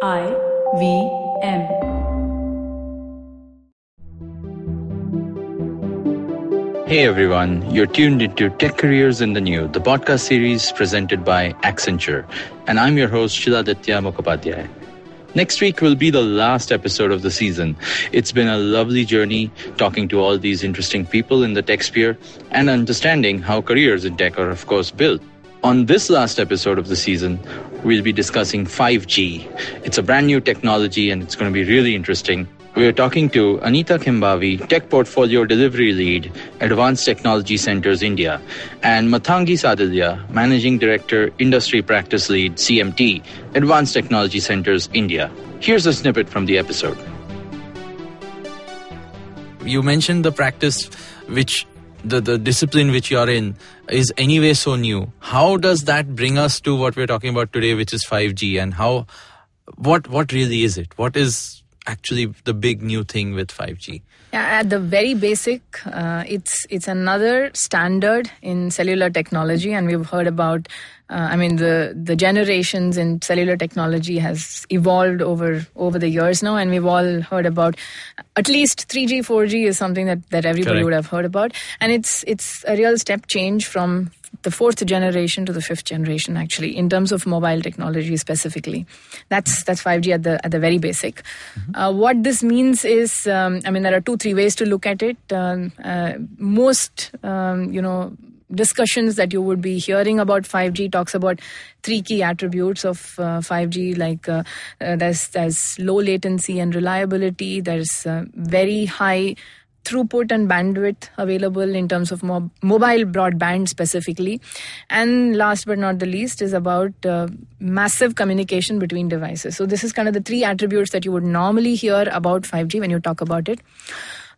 I V M. Hey everyone, you're tuned into Tech Careers in the New, the podcast series presented by Accenture. And I'm your host, Shiladitya Mukhopadhyay. Next week will be the last episode of the season. It's been a lovely journey talking to all these interesting people in the tech sphere and understanding how careers in tech are, of course, built. On this last episode of the season, we'll be discussing 5G. It's a brand new technology and it's going to be really interesting. We are talking to Anita Kembhavi, Tech Portfolio Delivery Lead, Advanced Technology Centers India, and Mathangi Sadilya, Managing Director, Industry Practice Lead, CMT, Advanced Technology Centers India. Here's a snippet from the episode. You mentioned the practice which the, the discipline which you're in is anyway so new. How does that bring us to what we're talking about today, which is 5G, and how what what really is it? What is actually the big new thing with 5G? Yeah, at the very basic, uh, it's it's another standard in cellular technology, and we've heard about. Uh, I mean, the the generations in cellular technology has evolved over over the years now, and we've all heard about at least 3G, 4G is something that, that everybody Correct. would have heard about, and it's it's a real step change from the fourth generation to the fifth generation actually in terms of mobile technology specifically. That's that's 5g at the at the very basic. Uh, what this means is um, i mean there are two three ways to look at it. Um, uh, most um, you know discussions that you would be hearing about 5G talks about three key attributes of uh, 5G like uh, uh, there's there's low latency and reliability there's uh, very high throughput and bandwidth available in terms of mob- mobile broadband specifically. And last but not the least is about uh, massive communication between devices. So this is kind of the three attributes that you would normally hear about 5G when you talk about it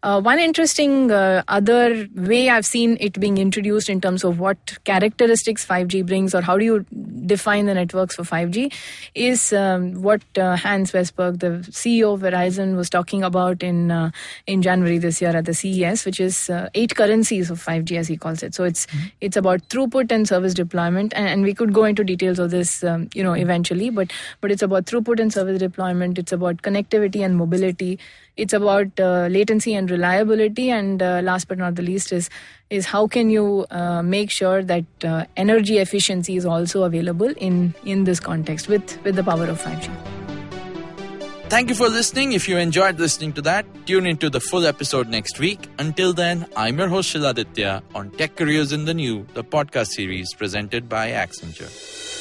uh, one interesting uh, other way I've seen it being introduced in terms of what characteristics 5G brings or how do you define the networks for 5G is um, what uh, Hans Vestberg, the CEO of Verizon, was talking about in uh, in January this year at the CES, which is uh, eight currencies of 5G as he calls it. So it's it's about throughput and service deployment, and, and we could go into details of this, um, you know, eventually. But but it's about throughput and service deployment. It's about connectivity and mobility it's about uh, latency and reliability and uh, last but not the least is is how can you uh, make sure that uh, energy efficiency is also available in in this context with with the power of 5g Thank you for listening. If you enjoyed listening to that, tune into the full episode next week. Until then, I'm your host Shiladitya on Tech Careers in the New, the podcast series presented by Accenture.